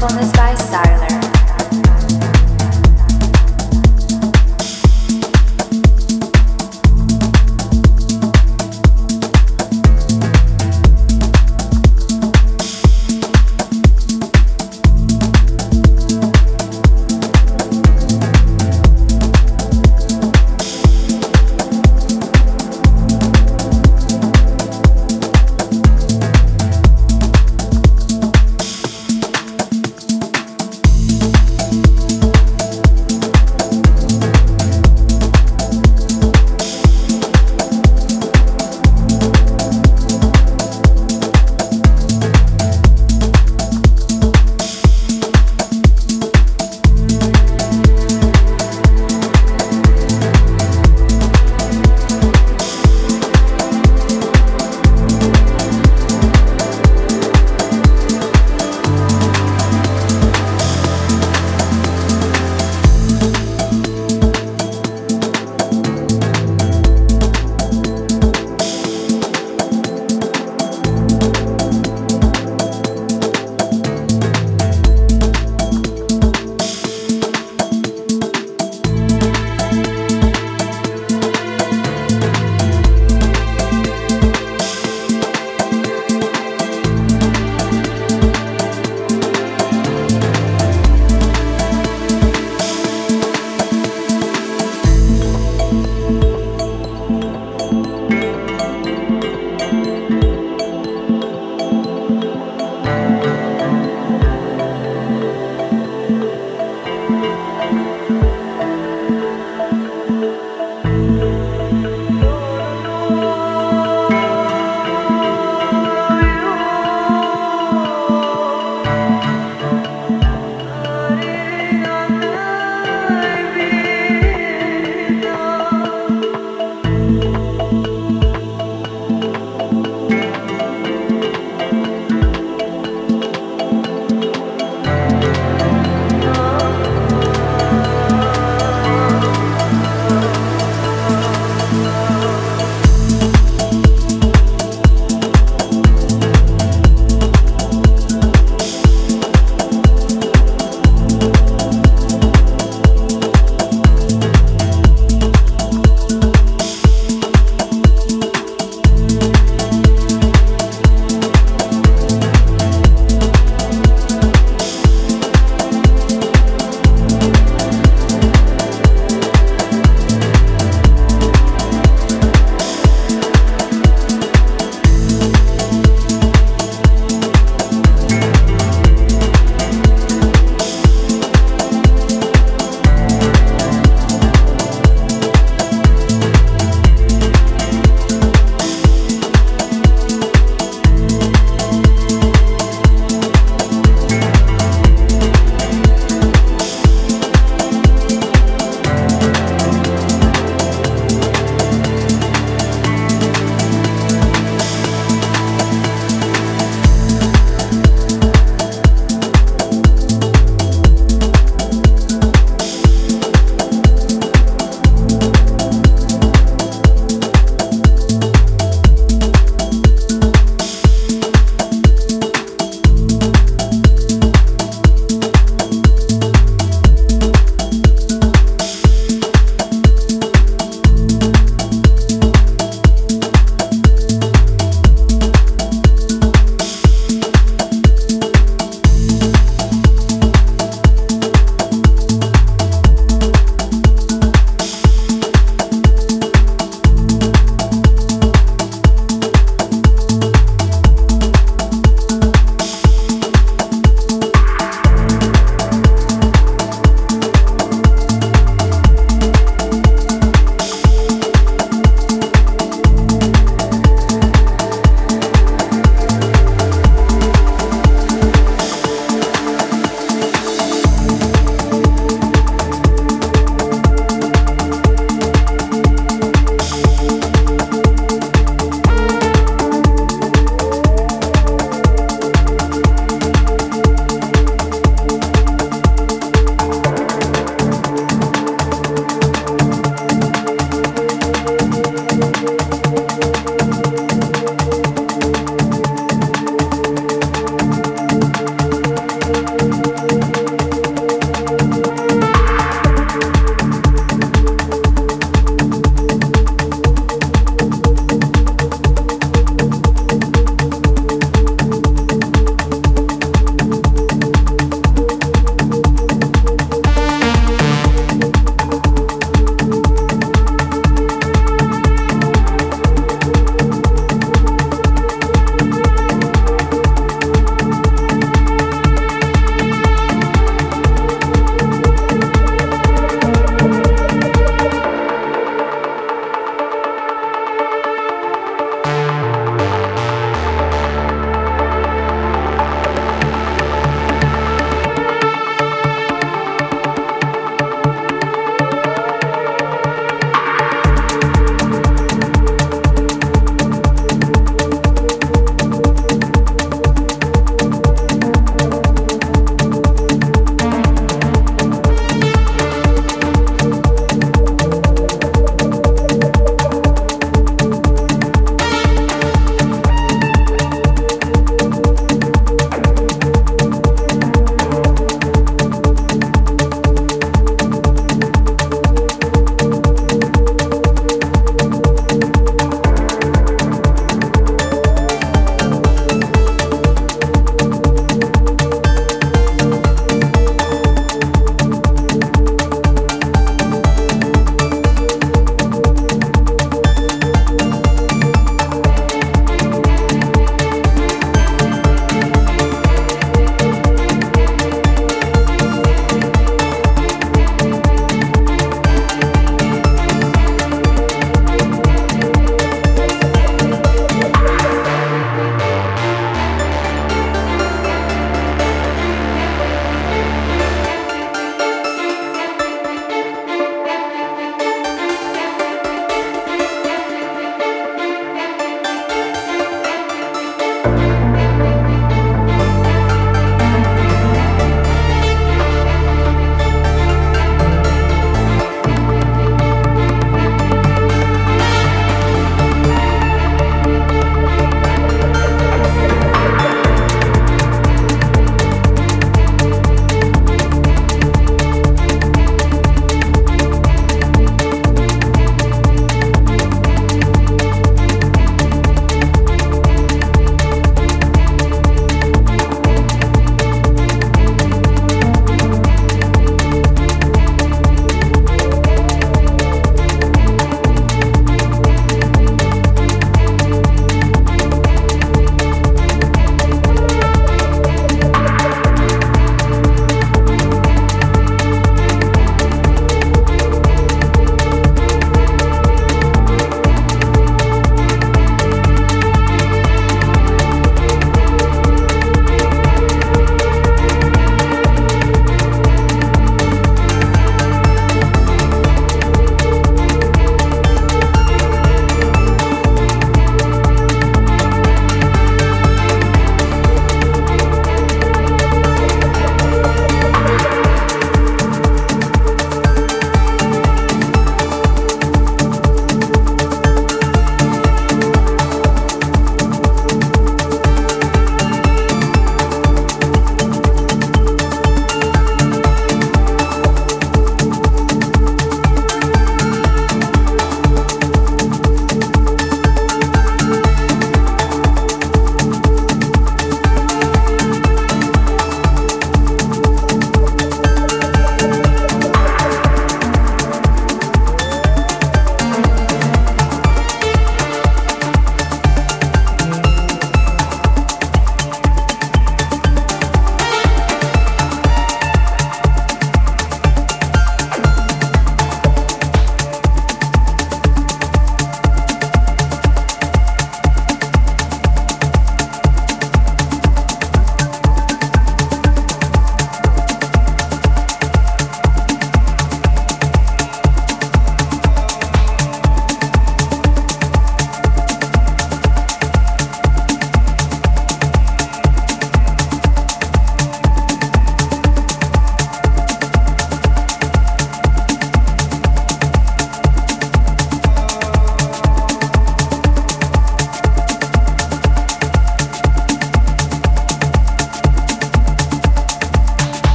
from the sky.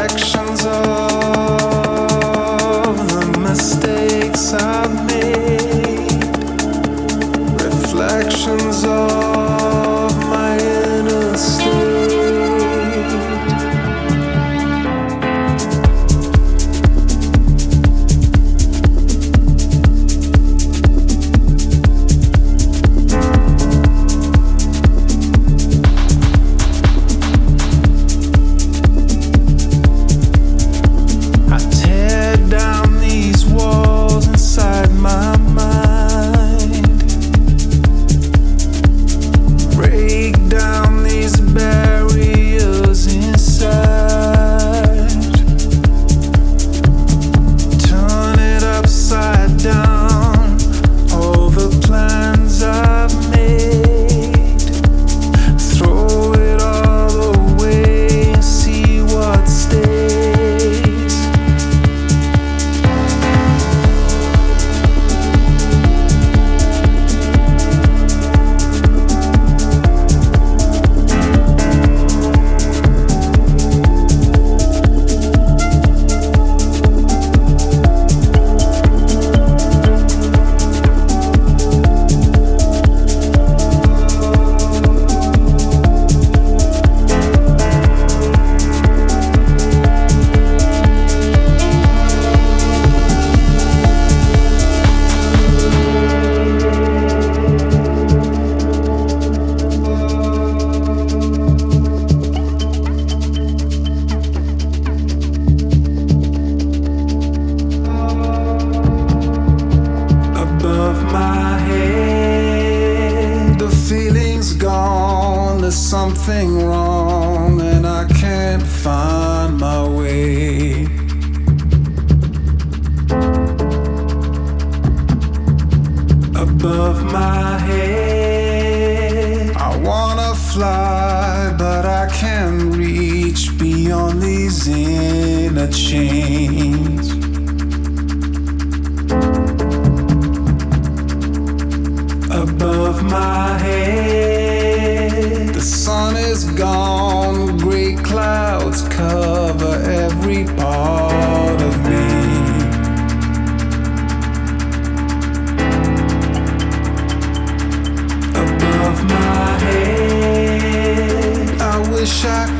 action. of my head. The feeling's gone, there's something wrong, and I can't find. gone, grey clouds cover every part of me. Above my head, I wish I